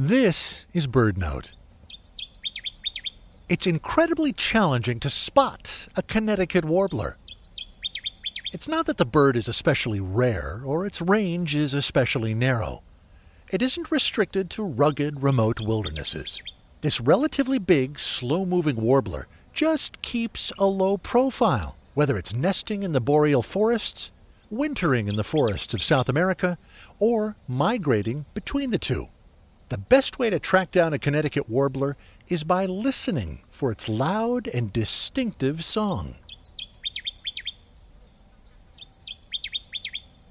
This is BirdNote. It's incredibly challenging to spot a Connecticut warbler. It's not that the bird is especially rare or its range is especially narrow. It isn't restricted to rugged, remote wildernesses. This relatively big, slow moving warbler just keeps a low profile, whether it's nesting in the boreal forests, wintering in the forests of South America, or migrating between the two. The best way to track down a Connecticut warbler is by listening for its loud and distinctive song.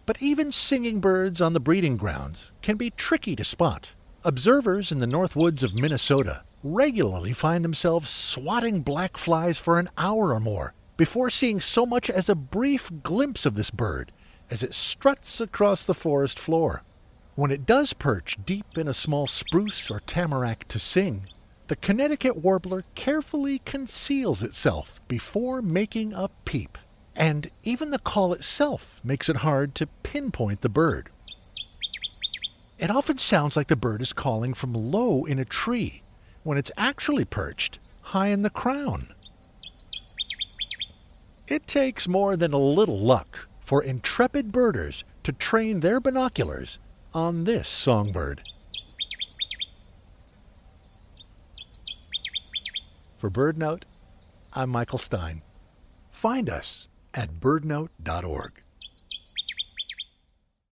But even singing birds on the breeding grounds can be tricky to spot. Observers in the north woods of Minnesota regularly find themselves swatting black flies for an hour or more before seeing so much as a brief glimpse of this bird as it struts across the forest floor. When it does perch deep in a small spruce or tamarack to sing, the Connecticut warbler carefully conceals itself before making a peep. And even the call itself makes it hard to pinpoint the bird. It often sounds like the bird is calling from low in a tree when it's actually perched high in the crown. It takes more than a little luck for intrepid birders to train their binoculars on this songbird. For BirdNote, I'm Michael Stein. Find us at birdnote.org.